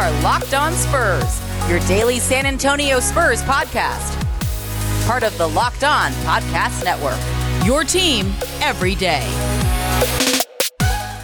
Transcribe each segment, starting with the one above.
are Locked On Spurs, your daily San Antonio Spurs podcast. Part of the Locked On Podcast Network. Your team every day.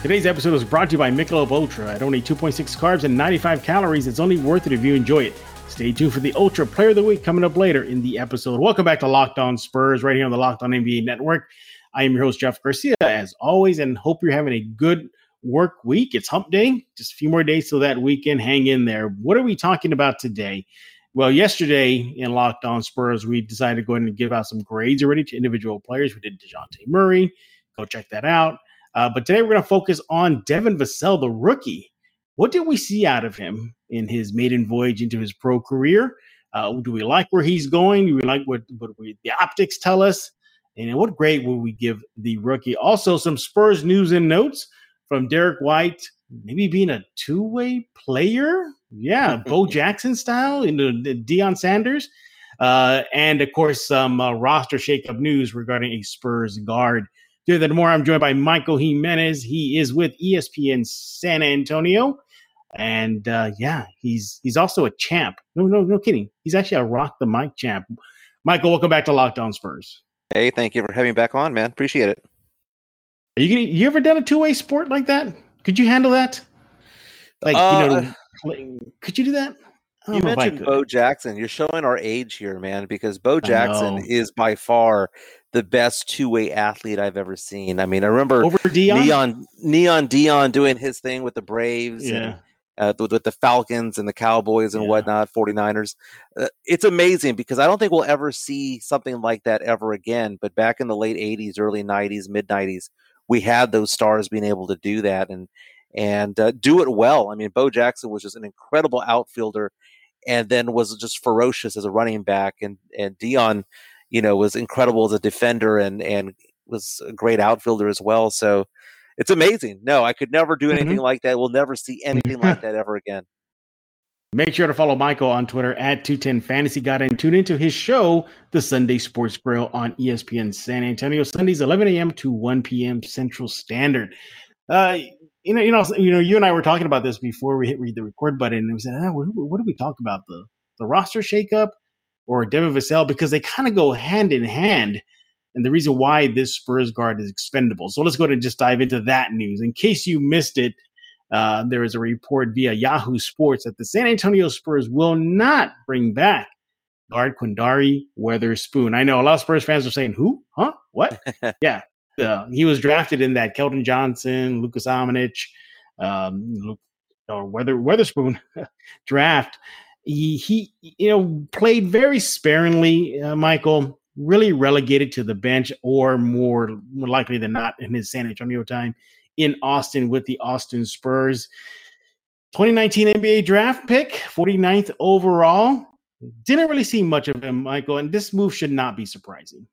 Today's episode is brought to you by Michelob Ultra. At only 2.6 carbs and 95 calories, it's only worth it if you enjoy it. Stay tuned for the Ultra Player of the Week coming up later in the episode. Welcome back to Locked On Spurs, right here on the Locked On NBA Network. I am your host, Jeff Garcia, as always, and hope you're having a good work week. It's hump day, just a few more days till that weekend. Hang in there. What are we talking about today? Well, yesterday in Locked On Spurs, we decided to go ahead and give out some grades already to individual players. We did DeJounte Murray. Go check that out. Uh, but today we're going to focus on Devin Vassell, the rookie. What did we see out of him in his maiden voyage into his pro career? Uh, do we like where he's going? Do we like what, what we, the optics tell us? And what grade will we give the rookie? Also, some Spurs news and notes from Derrick White, maybe being a two way player. Yeah, Bo Jackson style into Deion Sanders. Uh, and of course, some uh, roster shakeup news regarding a Spurs guard. Do that more. I'm joined by Michael Jimenez. He is with ESPN San Antonio. And uh, yeah, he's he's also a champ. No, no, no kidding. He's actually a rock the mic champ. Michael, welcome back to Locked On Spurs. Hey, thank you for having me back on, man. Appreciate it. Are you you ever done a two way sport like that? Could you handle that? Like uh, you know, could you do that? You mentioned Bo Jackson. You're showing our age here, man, because Bo Jackson is by far the best two way athlete I've ever seen. I mean, I remember over Deion, Neon, Neon Deion doing his thing with the Braves. Yeah. And, uh, with, with, the Falcons and the Cowboys and yeah. whatnot, 49ers. Uh, it's amazing because I don't think we'll ever see something like that ever again. But back in the late 80s, early 90s, mid 90s, we had those stars being able to do that and and uh, do it well. I mean, Bo Jackson was just an incredible outfielder, and then was just ferocious as a running back. And and Deion, you know, was incredible as a defender and and was a great outfielder as well. So it's amazing. No, I could never do anything mm-hmm. like that. We'll never see anything like that ever again. Make sure to follow Michael on Twitter at 210 Fantasy God and tune into his show, The Sunday Sports Grill on ESPN San Antonio, Sundays 11 a.m. to 1 p.m. Central Standard. Uh, you know, you know, you know, you and I were talking about this before we hit read the record button, and we said, ah, what, what did we talk about the the roster shakeup or Devin Vassell because they kind of go hand in hand, and the reason why this Spurs guard is expendable. So let's go ahead and just dive into that news. In case you missed it, uh, there is a report via Yahoo Sports that the San Antonio Spurs will not bring back guard Quinndary Weatherspoon. I know a lot of Spurs fans are saying, "Who? Huh? What?" yeah, uh, he was drafted in that Keldon Johnson, Luka Samanic, um, or Weather Weatherspoon draft. He, he, you know, played very sparingly. Uh, Michael really relegated to the bench, or more, more likely than not, in his San Antonio time in Austin with the Austin Spurs. 2019 NBA draft pick, 49th overall. Didn't really see much of him, Michael, and this move should not be surprising.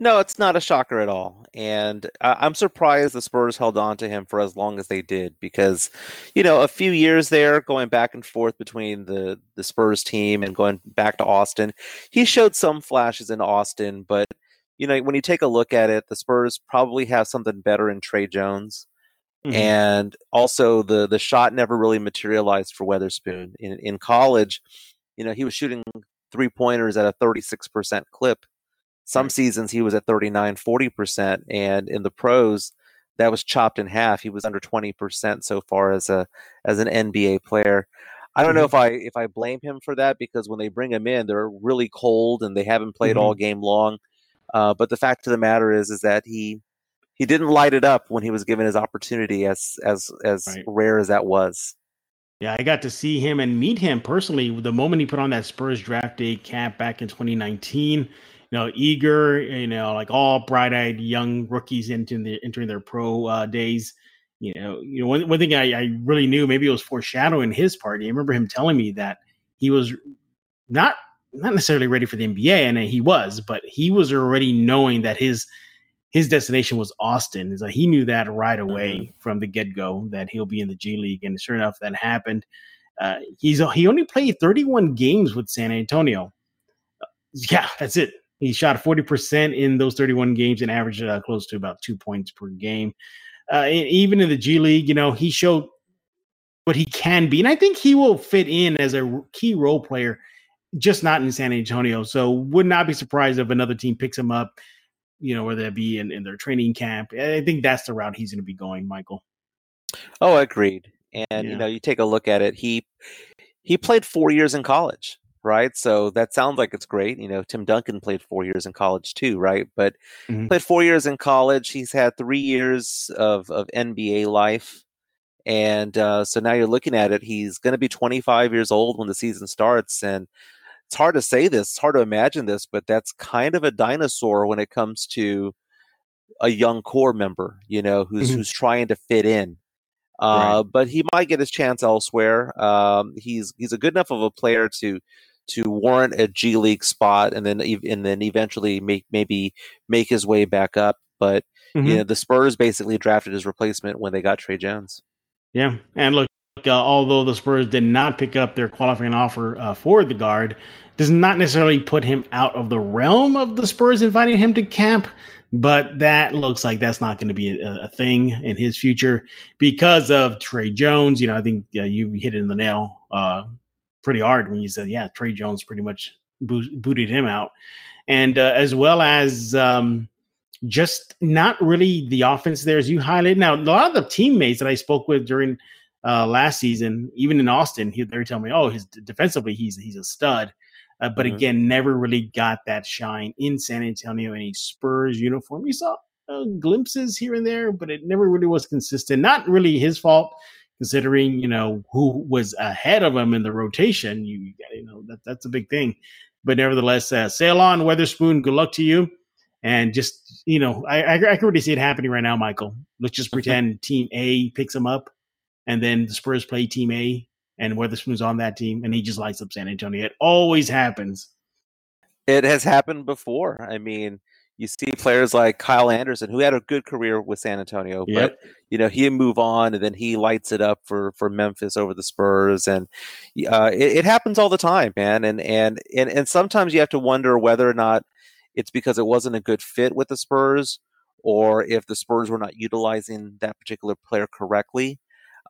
No, it's not a shocker at all. And I'm surprised the Spurs held on to him for as long as they did because, you know, a few years there going back and forth between the, the Spurs team and going back to Austin, he showed some flashes in Austin, but you know, when you take a look at it, the Spurs probably have something better in Tre Jones. Mm-hmm. And also the the shot never really materialized for Weatherspoon. In in college, you know, he was shooting three pointers at a 36% clip. Some seasons he was at 39, 40%. And in the pros, that was chopped in half. He was under 20% so far as a as an NBA player. I don't mm-hmm. know if I if I blame him for that because when they bring him in, they're really cold and they haven't played mm-hmm. all game long. Uh, but the fact of the matter is, is that he he didn't light it up when he was given his opportunity, as as as right. rare as that was. Yeah, I got to see him and meet him personally the moment he put on that Spurs draft day cap back in 2019. You know, eager, you know, like all bright-eyed young rookies into the entering their pro uh, days. You know, you know, one, one thing I, I really knew, maybe it was foreshadowing his party. I remember him telling me that he was not not necessarily ready for the NBA, and he was, but he was already knowing that his his destination was Austin. He knew that right away mm-hmm. from the get go that he'll be in the G League, and sure enough, that happened. Uh, he's he only played 31 games with San Antonio. Uh, yeah, that's it. He shot 40% in those 31 games and averaged uh, close to about two points per game. Uh, even in the G League, you know, he showed what he can be, and I think he will fit in as a key role player, just not in San Antonio. So would not be surprised if another team picks him up. You know, whether that be in, in their training camp. I think that's the route he's going to be going, Michael. Oh, agreed. And yeah. you know, you take a look at it. He he played four years in college right? So that sounds like it's great. You know, Tim Duncan played four years in college too, right? But mm-hmm. played four years in college. He's had three years of, of NBA life. And uh, so now you're looking at it. He's going to be 25 years old when the season starts. And it's hard to say this, it's hard to imagine this, but that's kind of a dinosaur when it comes to a young core member, you know, who's mm-hmm. who's trying to fit in. Uh, right. But he might get his chance elsewhere. Um, he's he's a good enough of a player to to warrant a G League spot, and then and then eventually make maybe make his way back up. But mm-hmm. you know, the Spurs basically drafted his replacement when they got Tre Jones. Yeah, and look, uh, although the Spurs did not pick up their qualifying offer uh, for the guard, does not necessarily put him out of the realm of the Spurs inviting him to camp. But that looks like that's not going to be a, a, thing in his future because of Tre Jones. You know, I think uh, you hit it in the nail uh, pretty hard when you said, yeah, Tre Jones pretty much booted him out. And uh, as well as um, just not really the offense there, as you highlighted. Now, a lot of the teammates that I spoke with during uh, last season, even in Austin, he, they were telling me, oh, his defensively, he's he's a stud. Uh, but mm-hmm. again, never really got that shine in San Antonio in a Spurs uniform. You saw uh, glimpses here and there, but it never really was consistent. Not really his fault considering you know who was ahead of him in the rotation. You you know that that's a big thing. But nevertheless, uh, sail on, Weatherspoon. Good luck to you. And just you know, I, I, I can already see it happening right now, Michael. Let's just pretend Team A picks him up, and then the Spurs play Team A, and Weatherspoon's on that team, and he just lights up San Antonio. It always happens. It has happened before. I mean, you see players like Kyle Anderson, who had a good career with San Antonio, yep. but you know he move on and then he lights it up for for Memphis over the Spurs, and uh, it, it, happens all the time, man. And, and and and sometimes you have to wonder whether or not it's because it wasn't a good fit with the Spurs, or if the Spurs were not utilizing that particular player correctly.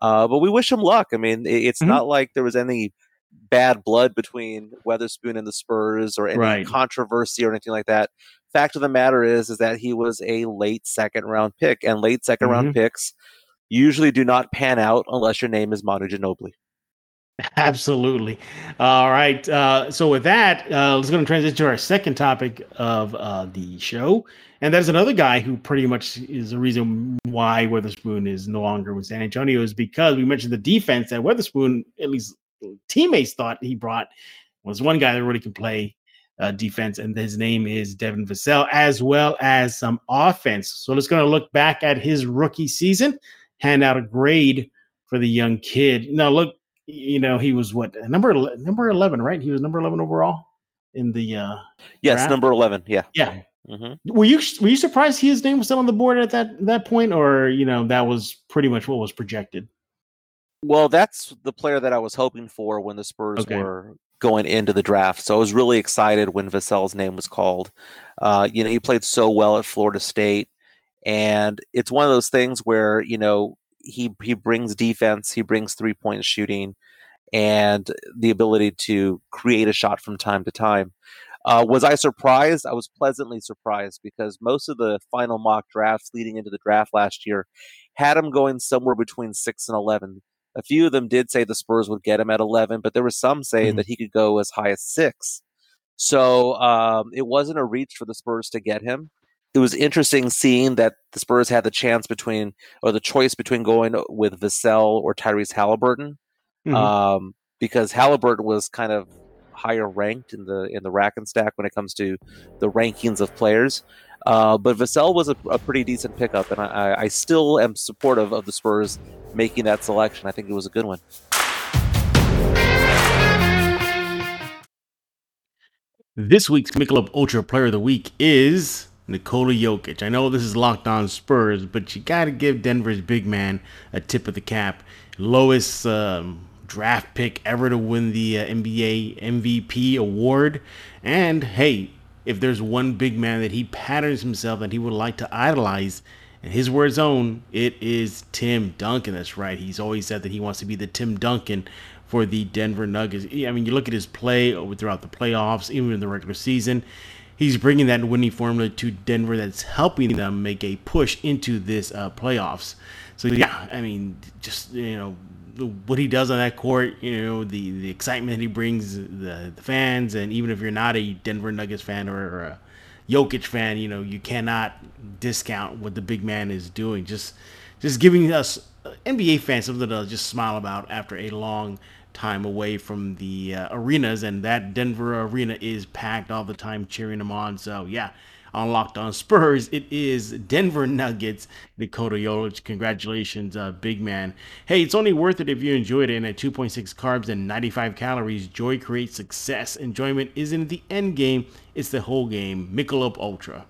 Uh, but we wish him luck. I mean, it, it's mm-hmm. not like there was any bad blood between Weatherspoon and the Spurs or any right. controversy or anything like that fact of the matter is is that he was a late second round pick, and late 2nd mm-hmm. round picks usually do not pan out unless your name is Manu Ginobili. Absolutely. All right. Uh, so with that, uh, let's go to transition to our second topic of uh, the show, and that's another guy who pretty much is the reason why Weatherspoon is no longer with San Antonio is because we mentioned the defense that Weatherspoon, at least teammates thought he brought, was one guy that really can play uh, defense, and his name is Devin Vassell, as well as some offense. So let's going to look back at his rookie season, hand out a grade for the young kid. Now, look, you know, he was what number number eleven, right? He was number eleven overall in the uh yes, draft. number eleven. Yeah, yeah. Mm-hmm. Were you were you surprised his name was still on the board at that that point, or you know that was pretty much what was projected? Well, that's the player that I was hoping for when the Spurs okay. were going into the draft. So I was really excited when Vassell's name was called. Uh, you know, he played so well at Florida State, and it's one of those things where you know he he brings defense, he brings three point shooting, and the ability to create a shot from time to time. Uh, was I surprised? I was pleasantly surprised because most of the final mock drafts leading into the draft last year had him going somewhere between six and eleven. A few of them did say the Spurs would get him at 11, but there were some saying mm-hmm. that he could go as high as six. So um, it wasn't a reach for the Spurs to get him. It was interesting seeing that the Spurs had the chance between, or the choice between going with Vassell or Tyrese Haliburton, mm-hmm. um, because Haliburton was kind of higher ranked in the in the rack and stack when it comes to the rankings of players. Uh, but Vassell was a, a, pretty decent pickup, and I, I, still am supportive of the Spurs making that selection. I think it was a good one. This week's Michelob Ultra Player of the Week is Nikola Jokic. I know this is locked on Spurs, but you got to give Denver's big man a tip of the cap. Lowest um, draft pick ever to win the uh, NBA MVP award. And hey, if there's one big man that he patterns himself that he would like to idolize, And his words own, it is Tim Duncan. That's right. He's always said that he wants to be the Tim Duncan for the Denver Nuggets. I mean, you look at his play throughout the playoffs, even in the regular season. He's bringing that winning formula to Denver that's helping them make a push into this uh, playoffs. So, yeah, I mean, just, you know, what he does on that court, you know, the, the excitement he brings the, the fans, and even if you're not a Denver Nuggets fan or, or a Jokic fan, you know, you cannot discount what the big man is doing. Just just giving us uh, NBA fans something to just smile about after a long time away from the uh, arenas, and that Denver arena is packed all the time, cheering them on. So yeah, on Locked On Spurs, it is Denver Nuggets. Nikola Jokic, congratulations, uh, big man. Hey, it's only worth it if you enjoyed it. And at 2.6 carbs and 95 calories, joy creates success. Enjoyment isn't the end game; it's the whole game. Michelob Ultra.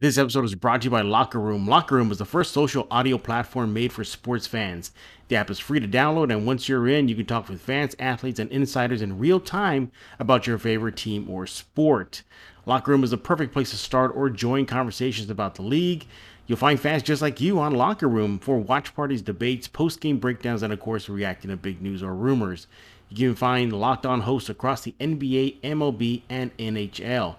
This episode is brought to you by Locker Room. Locker Room is the first social audio platform made for sports fans. The app is free to download, and once you're in, you can talk with fans, athletes, and insiders in real time about your favorite team or sport. Locker Room is the perfect place to start or join conversations about the league. You'll find fans just like you on Locker Room for watch parties, debates, post game breakdowns, and of course, reacting to big news or rumors. You can find locked on hosts across the NBA, MLB, and NHL.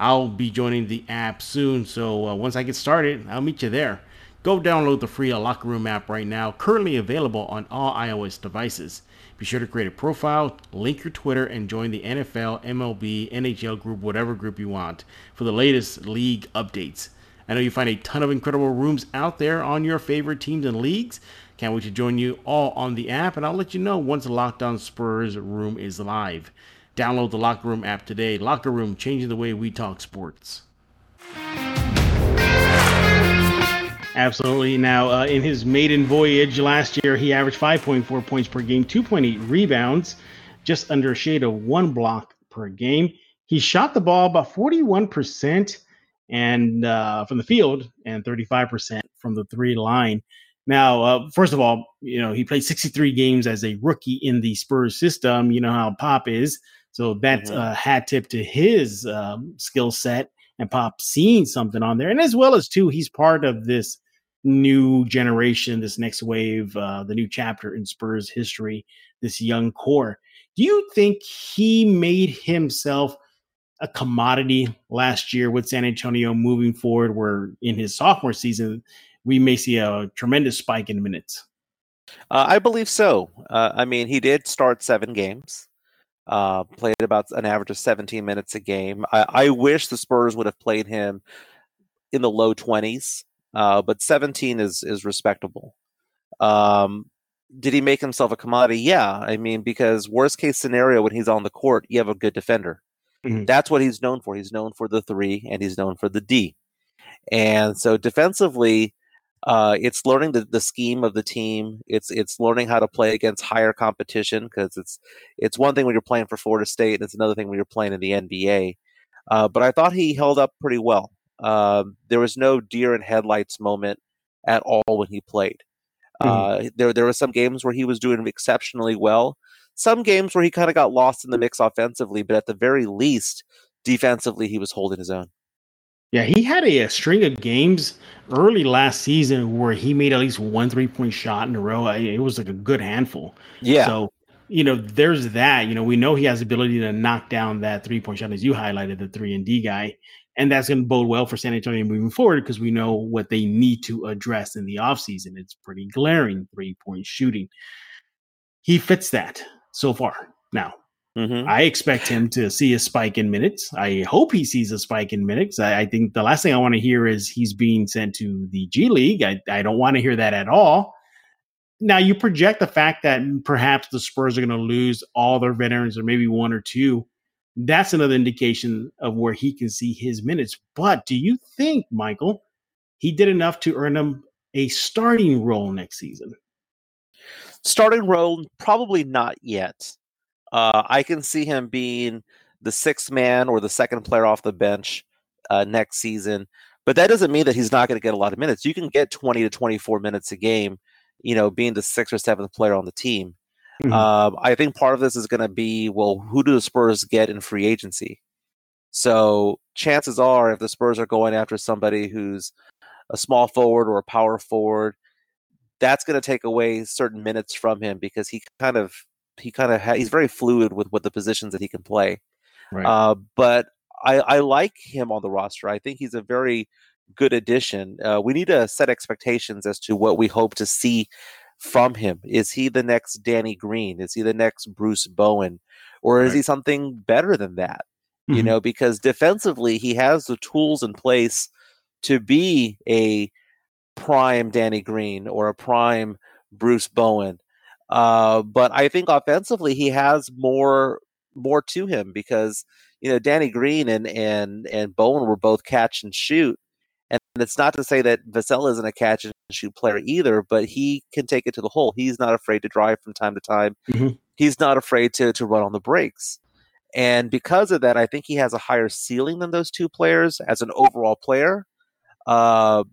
I'll be joining the app soon, so uh, once I get started, I'll meet you there. Go download the free Locker Room app right now, currently available on all iOS devices. Be sure to create a profile, link your Twitter, and join the NFL, MLB, NHL group, whatever group you want, for the latest league updates. I know you find a ton of incredible rooms out there on your favorite teams and leagues. Can't wait to join you all on the app, and I'll let you know once the Locked On Spurs room is live. Download the Locker Room app today. Locker Room, changing the way we talk sports. Absolutely. Now, uh, in his maiden voyage last year, he averaged 5.4 points per game, 2.8 rebounds, just under a shade of one block per game. He shot the ball about 41% and uh, from the field and 35% from the three line. Now, uh, first of all, you know, he played 63 games as a rookie in the Spurs system. You know how Pop is. So that's mm-hmm. a hat tip to his um, skill set and Pop seeing something on there. And as well as, too, he's part of this new generation, this next wave, uh, the new chapter in Spurs history, this young core. Do you think he made himself a commodity last year with San Antonio moving forward, where in his sophomore season, we may see a tremendous spike in minutes? Uh, I believe so. Uh, I mean, he did start seven games. Uh, played about an average of 17 minutes a game. I, I, wish the Spurs would have played him in the low 20s, uh, but 17 is is respectable. Um, did he make himself a commodity? Yeah, I mean, because worst case scenario, when he's on the court, you have a good defender. Mm-hmm. That's what he's known for. He's known for the three, and he's known for the D. And so defensively, uh, it's learning the, the scheme of the team. It's it's learning how to play against higher competition because it's it's one thing when you're playing for Florida State, and it's another thing when you're playing in the NBA. Uh, but I thought he held up pretty well. Um, there was no deer in headlights moment at all when he played. Mm-hmm. Uh, there there were some games where he was doing exceptionally well. Some games where he kind of got lost in the mix offensively, but at the very least, defensively, he was holding his own. Yeah, he had a, a, string of games early last season where he made at least one three point shot in a row. It was like a good handful. Yeah. So, you know, there's that. You know, we know he has the ability to knock down that three point shot, as you highlighted, the three and D guy. And that's going to bode well for San Antonio moving forward because we know what they need to address in the offseason. It's pretty glaring three point shooting. He fits that so far. Now, Mm-hmm. I expect him to see a spike in minutes. I hope he sees a spike in minutes. I, I think the last thing I want to hear is he's being sent to the G League. I, I don't want to hear that at all. Now, you project the fact that perhaps the Spurs are going to lose all their veterans or maybe one or two. That's another indication of where he can see his minutes. But do you think, Michael, he did enough to earn him a starting role next season? Starting role, probably not yet. Uh, I can see him being the sixth man or the second player off the bench uh, next season. But that doesn't mean that he's not going to get a lot of minutes. You can get 20 to 24 minutes a game, you know, being the sixth or seventh player on the team. Mm-hmm. Um, I think part of this is going to be well, who do the Spurs get in free agency? So chances are, if the Spurs are going after somebody who's a small forward or a power forward, that's going to take away certain minutes from him because he kind of he kind of ha- he's very fluid with what the positions that he can play. Right. Uh, but I, I like him on the roster. I think he's a very good addition. Uh, we need to set expectations as to what we hope to see from him. Is he the next Danny Green? Is he the next Bruce Bowen? Or is right. he something better than that? Mm-hmm. You know, because defensively, he has the tools in place to be a prime Danny Green or a prime Bruce Bowen. Uh, but I think offensively, he has more more to him because you know Danny Green and and and Bowen were both catch and shoot, and it's not to say that Vassell isn't a catch and shoot player either, but he can take it to the hole. He's not afraid to drive from time to time. Mm-hmm. He's not afraid to to run on the breaks. And because of that, I think he has a higher ceiling than those two players as an overall player. Uh,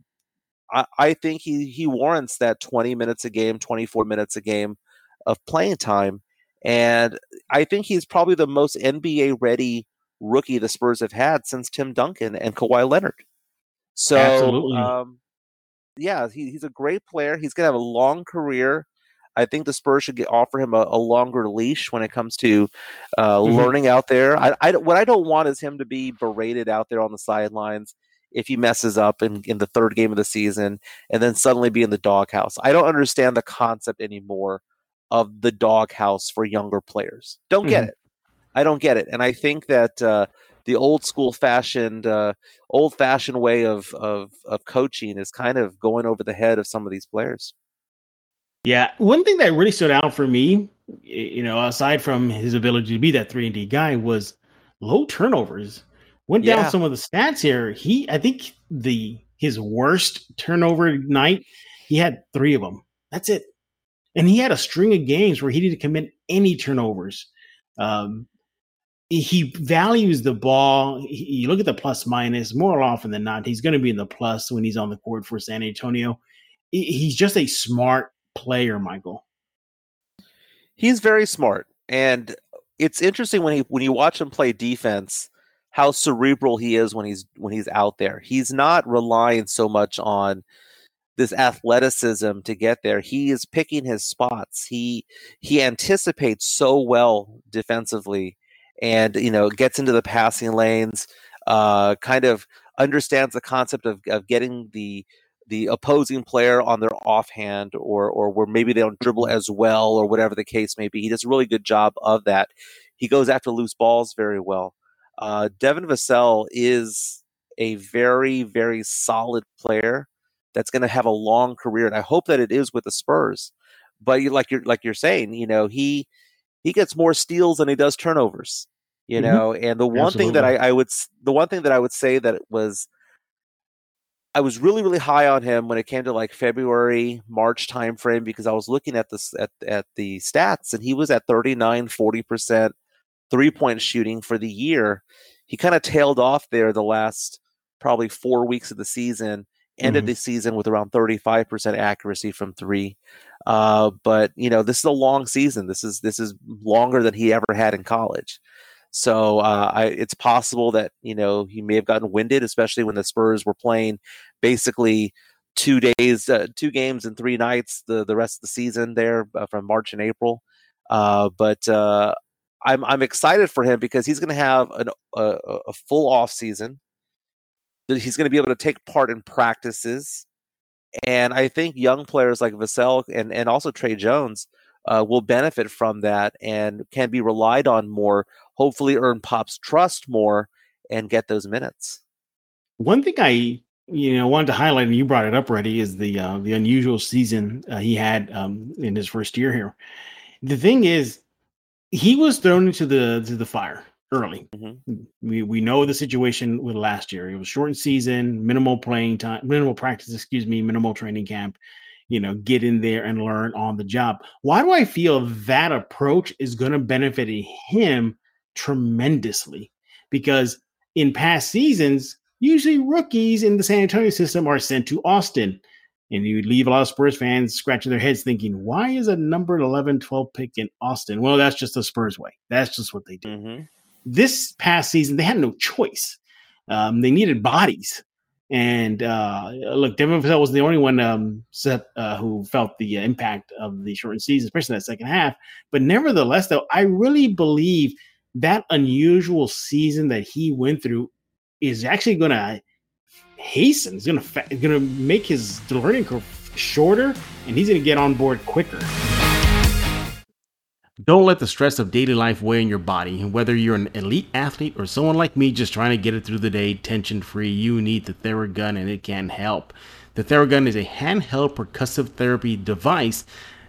I, I think he he warrants that 20 minutes a game, 24 minutes a game of playing time. And I think he's probably the most NBA ready rookie the Spurs have had since Tim Duncan and Kawhi Leonard. So, Absolutely. Um, yeah, he, he's a great player. He's going to have a long career. I think the Spurs should get, offer him a, a longer leash when it comes to uh, mm-hmm. learning out there. I, I, what I don't want is him to be berated out there on the sidelines if he messes up in, in the third game of the season and then suddenly be in the doghouse. I don't understand the concept anymore of the doghouse for younger players. Don't mm-hmm. get it. I don't get it. And I think that uh, the old school fashioned, uh, old fashioned way of, of, of coaching is kind of going over the head of some of these players. Yeah, one thing that really stood out for me, you know, aside from his ability to be that three and D guy, was low turnovers. Went down yeah. some of the stats here. He, I think the his worst turnover night, he had three of them. That's it, and he had a string of games where he didn't commit any turnovers. Um, he values the ball. He, you look at the plus minus more often than not. He's going to be in the plus when he's on the court for San Antonio. He's just a smart player, Michael. He's very smart, and it's interesting when he when you watch him play defense how cerebral he is when he's when he's out there. He's not relying so much on this athleticism to get there. He is picking his spots. He he anticipates so well defensively, and you know gets into the passing lanes. Uh, kind of understands the concept of of getting the the opposing player on their offhand or or where maybe they don't dribble as well or whatever the case may be. He does a really good job of that. He goes after loose balls very well. Uh, Devin Vassell is a very very solid player that's going to have a long career, and I hope that it is with the Spurs. But you, like you're like you're saying, you know, he he gets more steals than he does turnovers. You mm-hmm. know, and the one Absolutely. thing that I, I would the one thing that I would say that was I was really, really high on him when it came to like February, March timeframe because I was looking at this at, at the stats and he was at 39, 40% three point shooting for the year. He kind of tailed off there the last probably four weeks of the season, ended mm-hmm. the season with around 35% accuracy from three. Uh, but you know, this is a long season. This is this is longer than he ever had in college. So uh, I, it's possible that you know he may have gotten winded, especially when the Spurs were playing basically two days, uh, two games and three nights the the rest of the season there uh, from March and April. Uh, but uh, I'm I'm excited for him because he's going to have an, a, a full off season. He's going to be able to take part in practices, and I think young players like Vassell and and also Tre Jones uh, will benefit from that and can be relied on more hopefully earn Pop's trust more and get those minutes. One thing I you know wanted to highlight, and you brought it up already, is the uh, the unusual season uh, he had um, in his first year here. The thing is, he was thrown into the to the fire early. Mm-hmm. We we know the situation with last year. It was shortened season, minimal playing time, minimal practice, excuse me, minimal training camp. You know, get in there and learn on the job. Why do I feel that approach is going to benefit him tremendously because in past seasons, usually rookies in the San Antonio system are sent to Austin. And you leave a lot of Spurs fans scratching their heads thinking, why is a number 11, 12 pick in Austin? Well, that's just the Spurs way. That's just what they do. Mm-hmm. This past season, they had no choice. Um, they needed bodies. And uh, look, Devin Vassell was the only one um, set, uh, who felt the impact of the shortened season, especially that second half. But nevertheless, though, I really believe that unusual season that he went through is actually going to hasten. It's going to going to make his learning curve shorter, and he's going to get on board quicker. Don't let the stress of daily life weigh on your body. Whether you're an elite athlete or someone like me just trying to get it through the day tension free, you need the Theragun and it can help. The Theragun is a handheld percussive therapy device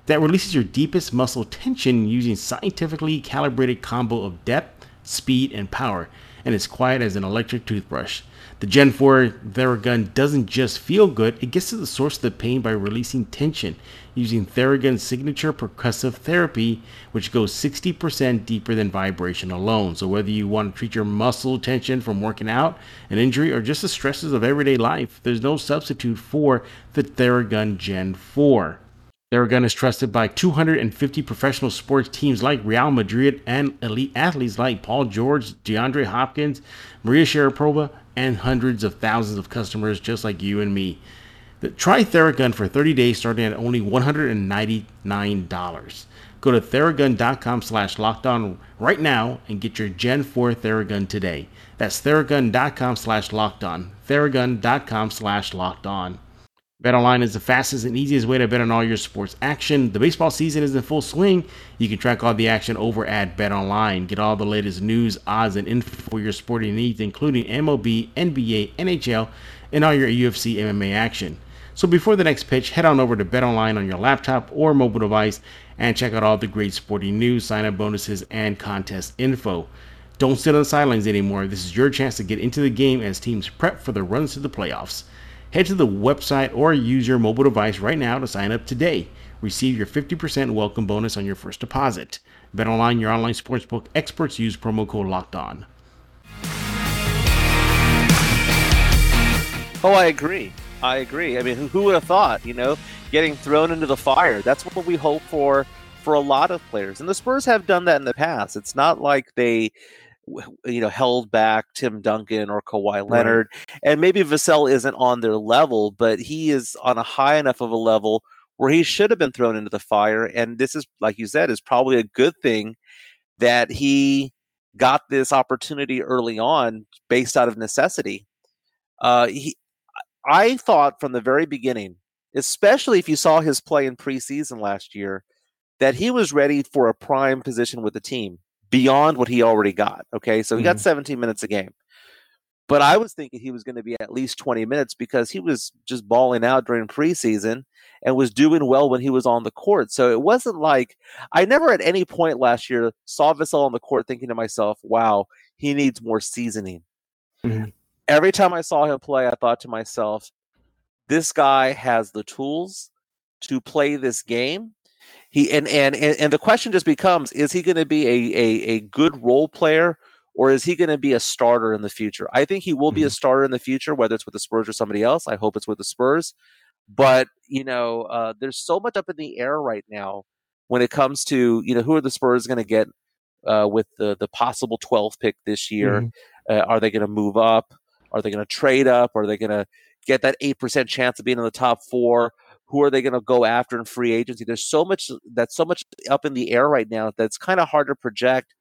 that releases your deepest muscle tension using scientifically calibrated combo of depth, speed, and power, and is quiet as an electric toothbrush. The Gen 4 Theragun doesn't just feel good, it gets to the source of the pain by releasing tension using Theragun's signature percussive therapy, which goes 60% deeper than vibration alone. So, whether you want to treat your muscle tension from working out, an injury, or just the stresses of everyday life, there's no substitute for the Theragun Gen 4. Theragun is trusted by 250 professional sports teams like Real Madrid and elite athletes like Paul George, DeAndre Hopkins, Maria Sharapova, and hundreds of thousands of customers just like you and me. The, try Theragun for 30 days starting at only $199. Go to theragun.com slash lockdown right now and get your Gen 4 Theragun today. That's theragun.com slash lockdown. Theragun.com slash lockdown. BetOnline is the fastest and easiest way to bet on all your sports action. The baseball season is in full swing. You can track all the action over at BetOnline. Get all the latest news, odds, and info for your sporting needs, including MLB, NBA, NHL, and all your UFC MMA action. So before the next pitch, head on over to BetOnline on your laptop or mobile device and check out all the great sporting news, sign-up bonuses, and contest info. Don't sit on the sidelines anymore. This is your chance to get into the game as teams prep for the runs to the playoffs. Head to the website or use your mobile device right now to sign up today. Receive your 50% welcome bonus on your first deposit. Bet online, your online sportsbook experts use promo code locked on. Oh, I agree. I agree. I mean, who, who would have thought, you know, getting thrown into the fire? That's what we hope for for a lot of players. And the Spurs have done that in the past. It's not like they you know held back Tim Duncan or Kawhi Leonard, right. and maybe Vassell isn't on their level, but he is on a high enough of a level where he should have been thrown into the fire. And this is, like you said, is probably a good thing that he got this opportunity early on based out of necessity. Uh, he, I thought from the very beginning, especially if you saw his play in preseason last year, that he was ready for a prime position with the team beyond what he already got. Okay. So he mm-hmm. got 17 minutes a game. But I was thinking he was going to be at least 20 minutes because he was just balling out during preseason and was doing well when he was on the court. So it wasn't like I never at any point last year saw Vassell on the court thinking to myself, wow, he needs more seasoning. Mm-hmm. Every time I saw him play, I thought to myself, this guy has the tools to play this game he and and and the question just becomes: Is he going to be a, a a good role player, or is he going to be a starter in the future? I think he will be a mm-hmm. starter in the future, whether it's with the Spurs or somebody else. I hope it's with the Spurs. But you know, uh, there's so much up in the air right now when it comes to you know who are the Spurs going to get uh, with the the possible 12th pick this year? Mm-hmm. Uh, are they going to move up? Are they going to trade up? Are they going to get that eight percent chance of being in the top four? Who are they going to go after in free agency? There's so much that's so much up in the air right now that it's kind of hard to project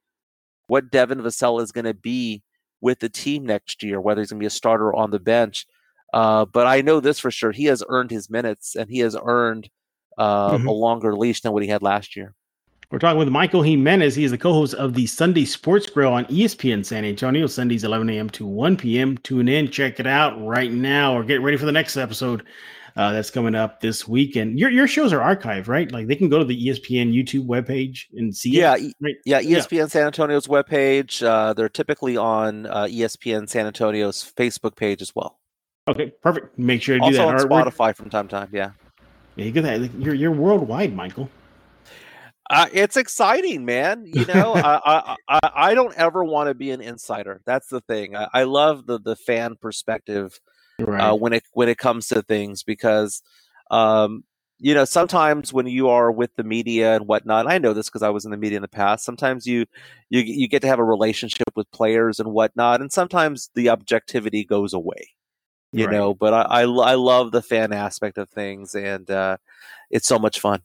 what Devin Vassell is going to be with the team next year, whether he's going to be a starter on the bench. Uh, but I know this for sure: he has earned his minutes and he has earned uh, mm-hmm. a longer leash than what he had last year. We're talking with Michael Jimenez. He is the co-host of the Sunday Sports Grill on ESPN San Antonio, Sundays 11 a.m. to 1 p.m. Tune in, check it out right now, or get ready for the next episode uh, that's coming up this weekend. Your your shows are archived, right? Like they can go to the ESPN YouTube webpage and see yeah, it. Right? Yeah, ESPN yeah. San Antonio's webpage. Uh, they're typically on uh, ESPN San Antonio's Facebook page as well. Okay, perfect. Make sure to also do that. Also on Spotify from time to time. Yeah. Yeah, you get that. You're you're worldwide, Michael. Uh, it's exciting, man. You know, I, I, I don't ever want to be an insider. That's the thing. I, I love the the fan perspective right. uh, when it when it comes to things because um, you know sometimes when you are with the media and whatnot i know this because i was in the media in the past sometimes you, you you get to have a relationship with players and whatnot and sometimes the objectivity goes away you right. know. But I, I, I love the fan aspect of things, and uh, it's so much fun.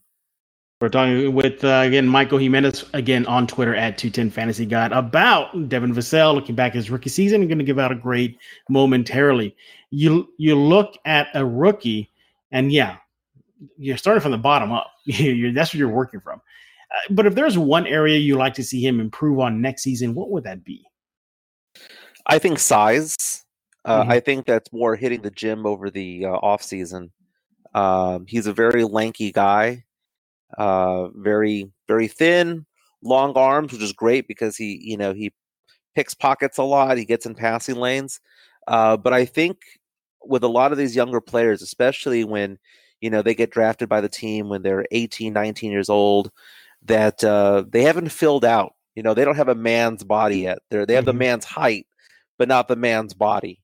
We're talking with uh, again Michael Jimenez again on Twitter at 210 Fantasy God about Devin Vassell looking back his rookie season. I'm going to give out a grade momentarily. You you look at a rookie, and yeah, you're starting from the bottom up. that's what you're working from. Uh, but if there's one area you like to see him improve on next season, what would that be? I think size. Uh, mm-hmm. I think that's more hitting the gym over the uh, off season. Um, he's a very lanky guy, uh, very very thin, long arms, which is great because he you know he picks pockets a lot. He gets in passing lanes. Uh, but I think with a lot of these younger players, especially when you know they get drafted by the team when they're 18, 19 years old, that uh, they haven't filled out. You know, they don't have a man's body yet. They're, they have mm-hmm. the man's height, but not the man's body.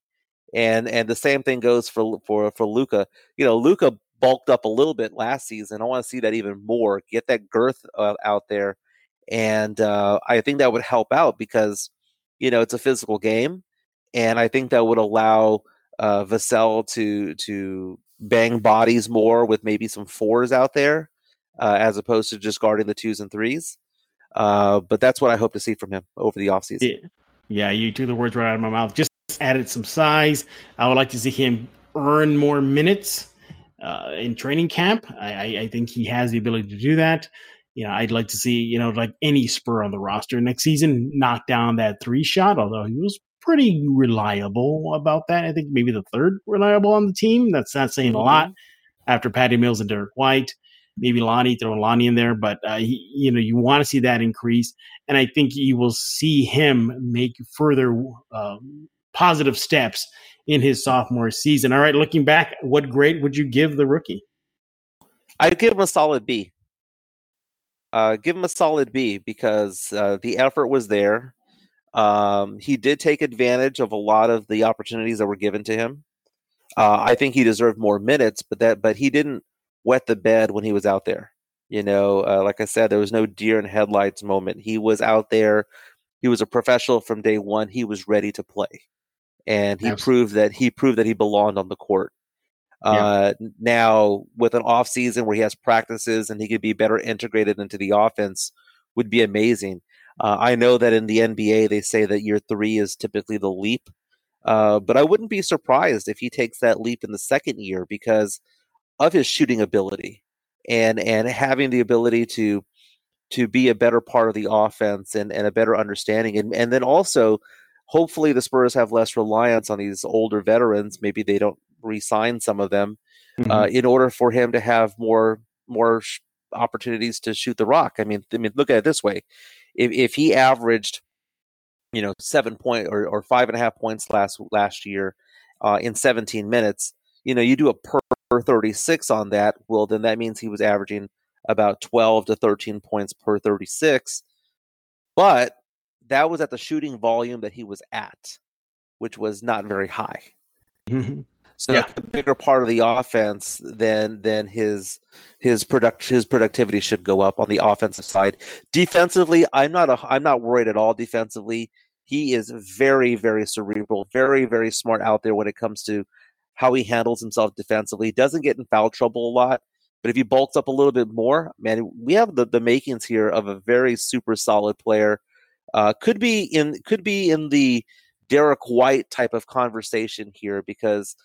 And and the same thing goes for for for Luka. You know, Luka bulked up a little bit last season. I want to see that even more. Get that girth uh, out there, and uh, I think that would help out because you know it's a physical game, and I think that would allow uh, Vassell to to bang bodies more with maybe some fours out there, uh, as opposed to just guarding the twos and threes. Uh, but that's what I hope to see from him over the offseason. Yeah. Yeah, you took the words right out of my mouth. Just added some size. I would like to see him earn more minutes uh, in training camp. I, I, think he has the ability to do that. You know, I'd like to see, you know, like any spur on the roster next season knock down that three shot, although he was pretty reliable about that. I think maybe the third reliable on the team. That's not saying a lot mm-hmm. after Patty Mills and Derrick White maybe Lonnie, throw Lonnie in there, but uh, he, you know, you want to see that increase, and I think you will see him make further uh, positive steps in his sophomore season. All right, looking back, what grade would you give the rookie? I'd give him a solid B. Uh, give him a solid B because uh, the effort was there. Um, he did take advantage of a lot of the opportunities that were given to him. Uh, I think he deserved more minutes, but that but he didn't wet the bed when he was out there. You know, uh, like I said, there was no deer in headlights moment. He was out there. He was a professional from day one. He was ready to play, and he Absolutely. proved that he proved that he belonged on the court. Yeah. Uh, now, with an off season where he has practices and he could be better integrated into the offense, would be amazing. Uh, I know that in the NBA they say that year three is typically the leap, uh, but I wouldn't be surprised if he takes that leap in the second year because of his shooting ability and and having the ability to to be a better part of the offense and, and a better understanding. And and then also hopefully the Spurs have less reliance on these older veterans. Maybe they don't re-sign some of them mm-hmm. uh, in order for him to have more more sh- opportunities to shoot the rock. I mean I mean look at it this way if if he averaged you know seven point or, or five and a half points last last year uh, in 17 minutes you know you do a per 36 on that, well, then that means he was averaging about 12 to 13 points per 36. But that was at the shooting volume that he was at, which was not very high. So yeah. a bigger part of the offense than than his his product his productivity should go up on the offensive side. Defensively, I'm not a, I'm not worried at all defensively. He is very very cerebral, very very smart out there when it comes to how he handles himself defensively. He doesn't get in foul trouble a lot, but if he bulks up a little bit more, man, we have the, the makings here of a very super solid player. Uh, could be in could be in the Derrick White type of conversation here because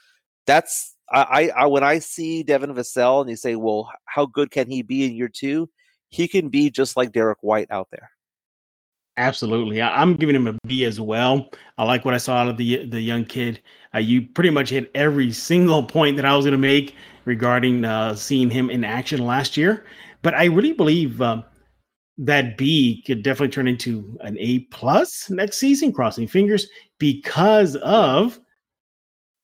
that's I, I when I see Devin Vassell and you say, well, how good can he be in year two? He can be just like Derrick White out there. Absolutely, I, am giving him a B as well. I like what I saw out of the the young kid. Uh, you pretty much hit every single point that I was going to make regarding uh, seeing him in action last year. But I really believe um, that B could definitely turn into an A plus next season. Crossing fingers because of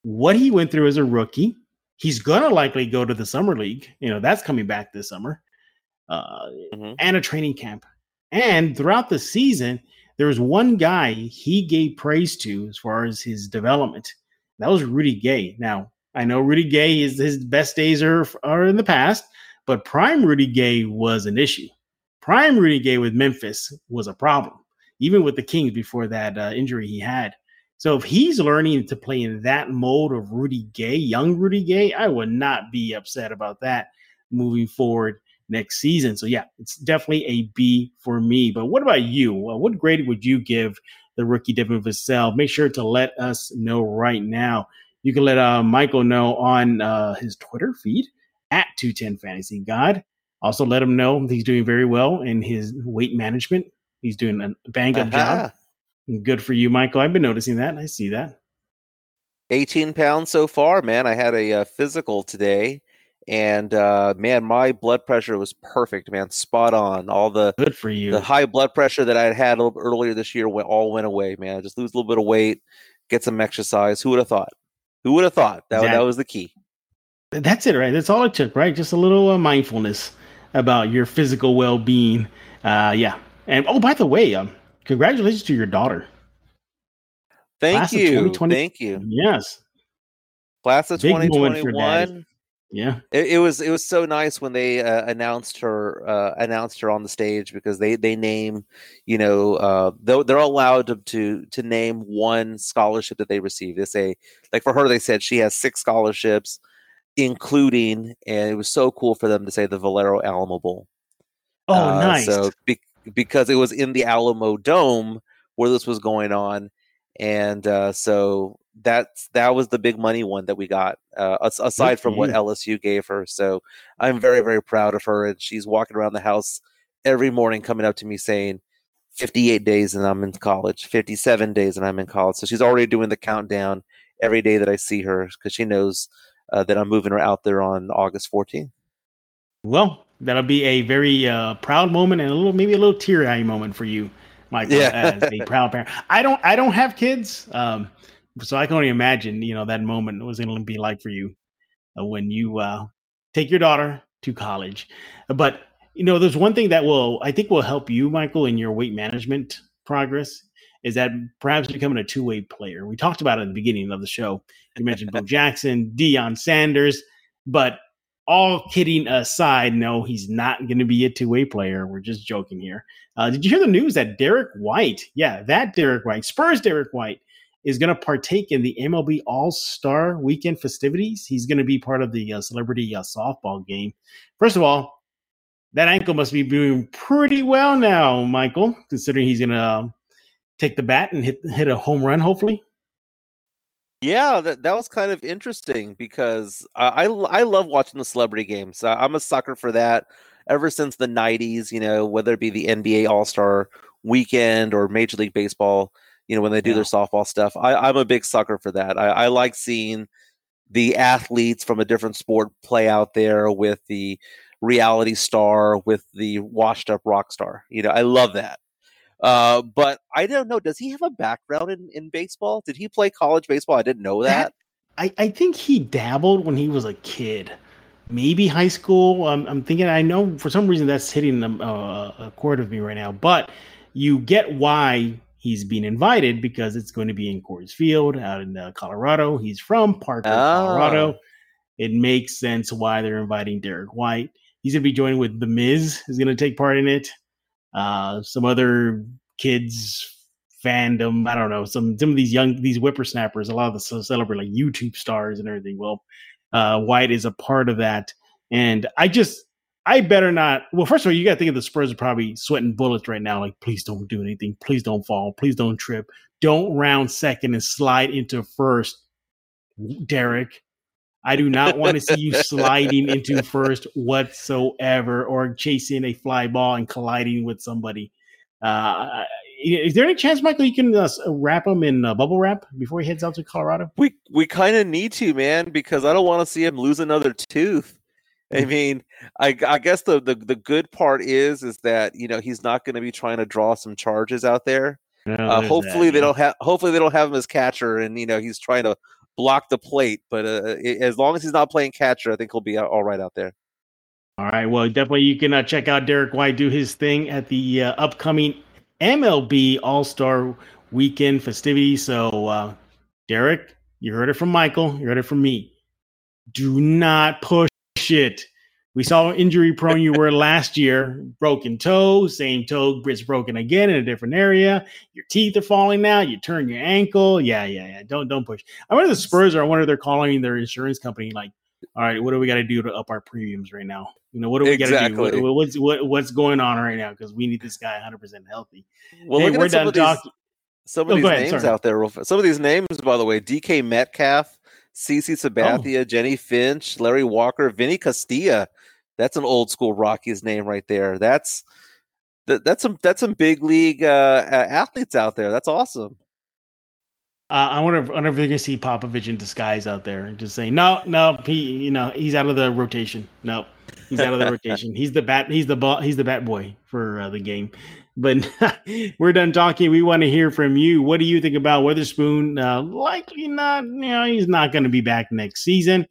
what he went through as a rookie. He's gonna likely go to the summer league. You know that's coming back this summer, uh, mm-hmm. and a training camp. And throughout the season, there was one guy he gave praise to as far as his development. That was Rudy Gay. Now, I know Rudy Gay is his best days are, are in the past, but prime Rudy Gay was an issue. Prime Rudy Gay with Memphis was a problem, even with the Kings before that uh, injury he had. So if he's learning to play in that mode of Rudy Gay, young Rudy Gay, I would not be upset about that moving forward next season. So yeah, it's definitely a B for me. But what about you? What grade would you give the rookie Devin Vassell? Make sure to let us know right now. You can let uh, Michael know on uh, his Twitter feed at 210 Fantasy God. Also, let him know he's doing very well in his weight management. He's doing a bang up job. Good for you, Michael. I've been noticing that. I see that. 18 pounds so far, man. I had a uh, physical today and uh, man, my blood pressure was perfect, man, spot on. All the good for you. The high blood pressure that I had had earlier this year went all went away, man. Just lose a little bit of weight, get some exercise. Who would have thought? Who would have thought that that, that was the key? That's it, right? That's all it took, right? Just a little uh, mindfulness about your physical well being. Uh, yeah. And oh, by the way, um, congratulations to your daughter. Thank Class you. Thank you. Yes. Class of 2021 yeah, it, it, was it was so nice when they uh, announced her uh, announced her on the stage because they they name you know uh, they're, they're allowed to, to to name one scholarship that they receive. They say like for her they said she has six scholarships, including and it was so cool for them to say the Valero Alamo Bowl. Oh, uh, nice! So be, because it was in the Alamo Dome where this was going on, and uh, so that's that was the big money one that we got uh, aside from what LSU gave her. So I'm very very proud of her, and she's walking around the house every morning, coming up to me saying, "58 days and I'm in college. 57 days and I'm in college." So she's already doing the countdown every day that I see her because she knows uh, that I'm moving her out there on August 14th. Well, that'll be a very uh, proud moment and a little maybe a little teary eye moment for you. Michael, yeah. as a proud parent. I don't I don't have kids. Um, so I can only imagine, you know, that moment was going to be like for you uh, when you uh, take your daughter to college. But you know, there's one thing that will I think will help you, Michael, in your weight management progress is that perhaps becoming a two way player. We talked about it at the beginning of the show. You mentioned Bo Jackson, Deion Sanders, but all kidding aside, no, he's not going to be a two way player. We're just joking here. Uh, did you hear the news that Derrick White, yeah, that Derrick White, Spurs Derrick White, is going to partake in the MLB All Star Weekend festivities. He's going to be part of the uh, celebrity uh, softball game. First of all, that ankle must be doing pretty well now, Michael, considering he's going to uh, take the bat and hit hit a home run, hopefully. Yeah, that, that was kind of interesting because I, I, I love watching the celebrity games. I'm a sucker for that ever since the 90s, you know, whether it be the NBA All Star weekend or Major League Baseball you know, when they do yeah. their softball stuff. I, am a big sucker for that. I, I, like seeing the athletes from a different sport play out there with the reality star, with the washed up rock star. You know, I love that. Uh, but I don't know. Does he have a background in, in baseball? Did he play college baseball? I didn't know that. that I, I think he dabbled when he was a kid maybe high school. Um, I'm thinking. I know for some reason that's hitting a, uh, a chord with me right now. But you get why he's being invited because it's going to be in Coors Field out in uh, Colorado. He's from Parker, oh. Colorado. It makes sense why they're inviting Derrick White. He's going to be joining with The Miz, is going to take part in it. Uh, some other kids fandom. I don't know. Some some of these young these whippersnappers. A lot of the celebrate like YouTube stars and everything. Well, uh, White is a part of that, and I just I better not. Well, first of all, you got to think of the Spurs are probably sweating bullets right now. Like, please don't do anything. Please don't fall. Please don't trip. Don't round second and slide into first, Derrick. I do not want to see you sliding into first whatsoever or chasing a fly ball and colliding with somebody. Uh, is there any chance, Michael, you can uh, wrap him in uh, bubble wrap before he heads out to Colorado? We we kind of need to, man, because I don't want to see him lose another tooth. I mm. mean, I, I guess the, the the good part is is that you know he's not going to be trying to draw some charges out there. No, uh, hopefully that, they yeah. don't have hopefully they don't have him as catcher, and you know he's trying to block the plate. But uh, as long as he's not playing catcher, I think he'll be all right out there. All right. Well, definitely you can uh, check out Derrick White do his thing at the uh, upcoming MLB All Star Weekend festivities. So, uh, Derrick, you heard it from Michael. You heard it from me. Do not push it. We saw injury prone you were last year, broken toe, same toe, it's broken again in a different area. Your teeth are falling out. You turn your ankle. Yeah, yeah, yeah. Don't don't push. I wonder the Spurs are. I wonder they're calling their insurance company like, all right, what do we got to do to up our premiums right now? You know, what do we exactly. got to do? What, what's what, what's going on right now? Because we need this guy 100 percent healthy. Well, hey, we're done talking. Some of oh, these ahead, names sorry. out there. Some of these names, by the way, DK Metcalf, CC oh. Sabathia, oh. Jennie Finch, Larry Walker, Vinny Castilla. That's an old school Rockies name right there. That's that, that's some that's some big league uh, athletes out there. That's awesome. Uh, I wonder if, wonder if they're gonna see Popovich in disguise out there, and just saying, no, no, he, you know, he's out of the rotation. No, he's out of the rotation. He's the bat. He's the ball. He's the bat boy for uh, the game. But we're done talking. We want to hear from you. What do you think about Witherspoon? Uh, likely not. You know, he's not going to be back next season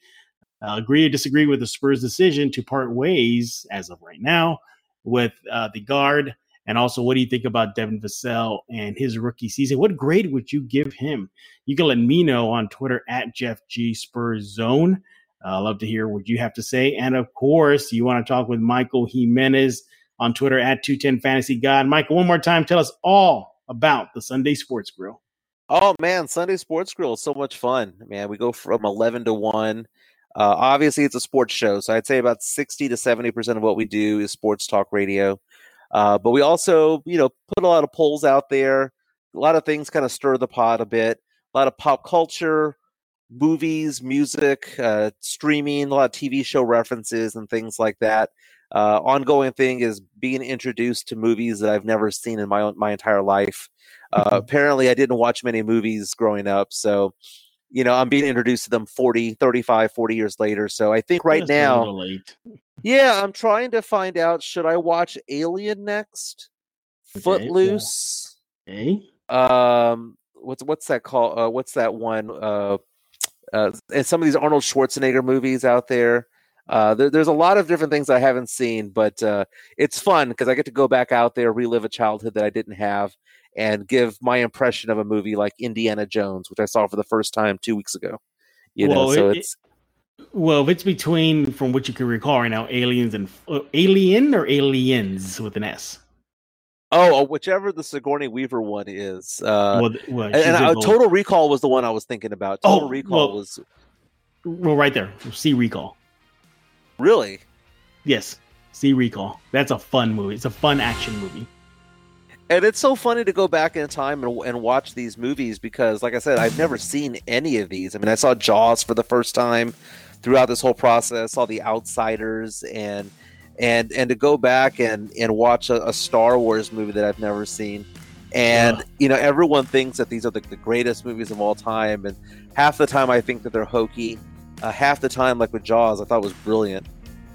uh, agree or disagree with the Spurs' decision to part ways as of right now with uh, the guard? And also, what do you think about Devin Vassell and his rookie season? What grade would you give him? You can let me know on Twitter at Jeff G Spurs Zone. I uh, love to hear what you have to say. And of course, you want to talk with Michael Jimenez on Twitter at 210 Fantasy God. Michael, one more time, tell us all about the Sunday Sports Grill. Oh man, Sunday Sports Grill is so much fun, man. We go from 11 to 1 uh, obviously, it's a sports show, so I'd say about sixty to seventy percent of what we do is sports talk radio. Uh, but we also, you know, put a lot of polls out there. A lot of things kind of stir the pot a bit. A lot of pop culture, movies, music, uh, streaming, a lot of TV show references and things like that. Uh, ongoing thing is being introduced to movies that I've never seen in my own, my entire life. Uh, mm-hmm. apparently, I didn't watch many movies growing up, so you know i'm being introduced to them 40 35 40 years later so i think right now yeah i'm trying to find out should i watch alien next? Okay, footloose? Okay. um what's what's that called uh, what's that one uh uh and some of these arnold schwarzenegger movies out there? Uh, there, there's a lot of different things I haven't seen, but uh, it's fun because I get to go back out there, relive a childhood that I didn't have, and give my impression of a movie like Indiana Jones, which I saw for the first time two weeks ago. You well, know, so it, it's well, if it's between from what you can recall right now, aliens and uh, alien or aliens with an S. Oh, uh, whichever the Sigourney Weaver one is. Uh, well, well, and, and uh, Total Recall was the one I was thinking about. Total oh, Recall well, was. Well, right there. See Recall. Really? Yes. See Recall. That's a fun movie. It's a fun action movie and it's so funny to go back in time and, and, watch these movies because like i said i've never seen any of these. I mean i saw jaws for the first time throughout this whole process saw the outsiders and and and to go back and and watch a, a star wars movie that i've never seen. And yeah. you know everyone thinks that these are the, the, greatest movies of all time and half the time i think that they're hokey. Uh, half the time like with jaws i thought was brilliant.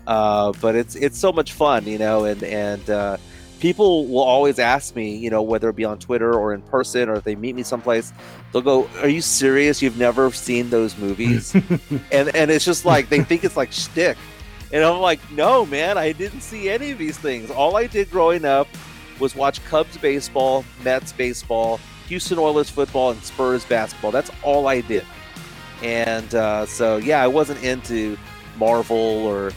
Uh, but it's it's so much fun you know and and uh, people will always ask me, you know, whether it be on Twitter or in person or if they meet me someplace, they'll go, "Are you serious? You've never seen those movies?" and and it's just like they think it's like shtick, and I'm like, "No, man, I didn't see any of these things. All I did growing up was watch Cubs baseball, Mets baseball, Houston Oilers football, and Spurs basketball. That's all I did." And uh, so, yeah, I wasn't into Marvel or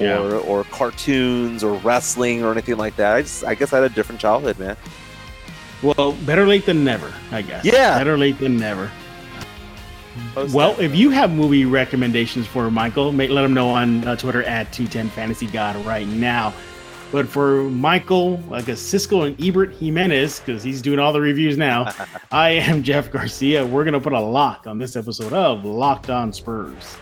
yeah. or or cartoons or wrestling or anything like that. I just I guess I had a different childhood, man. Well, better late than never, I guess. Yeah, better late than never. Post well, if you have movie recommendations for Michael, let him know on uh, Twitter at 210 Fantasy God right now. But for Michael, like a Siskel and Ebert Jimenez, because he's doing all the reviews now, I am Jeff Garcia. We're going to put a lock on this episode of Locked On Spurs.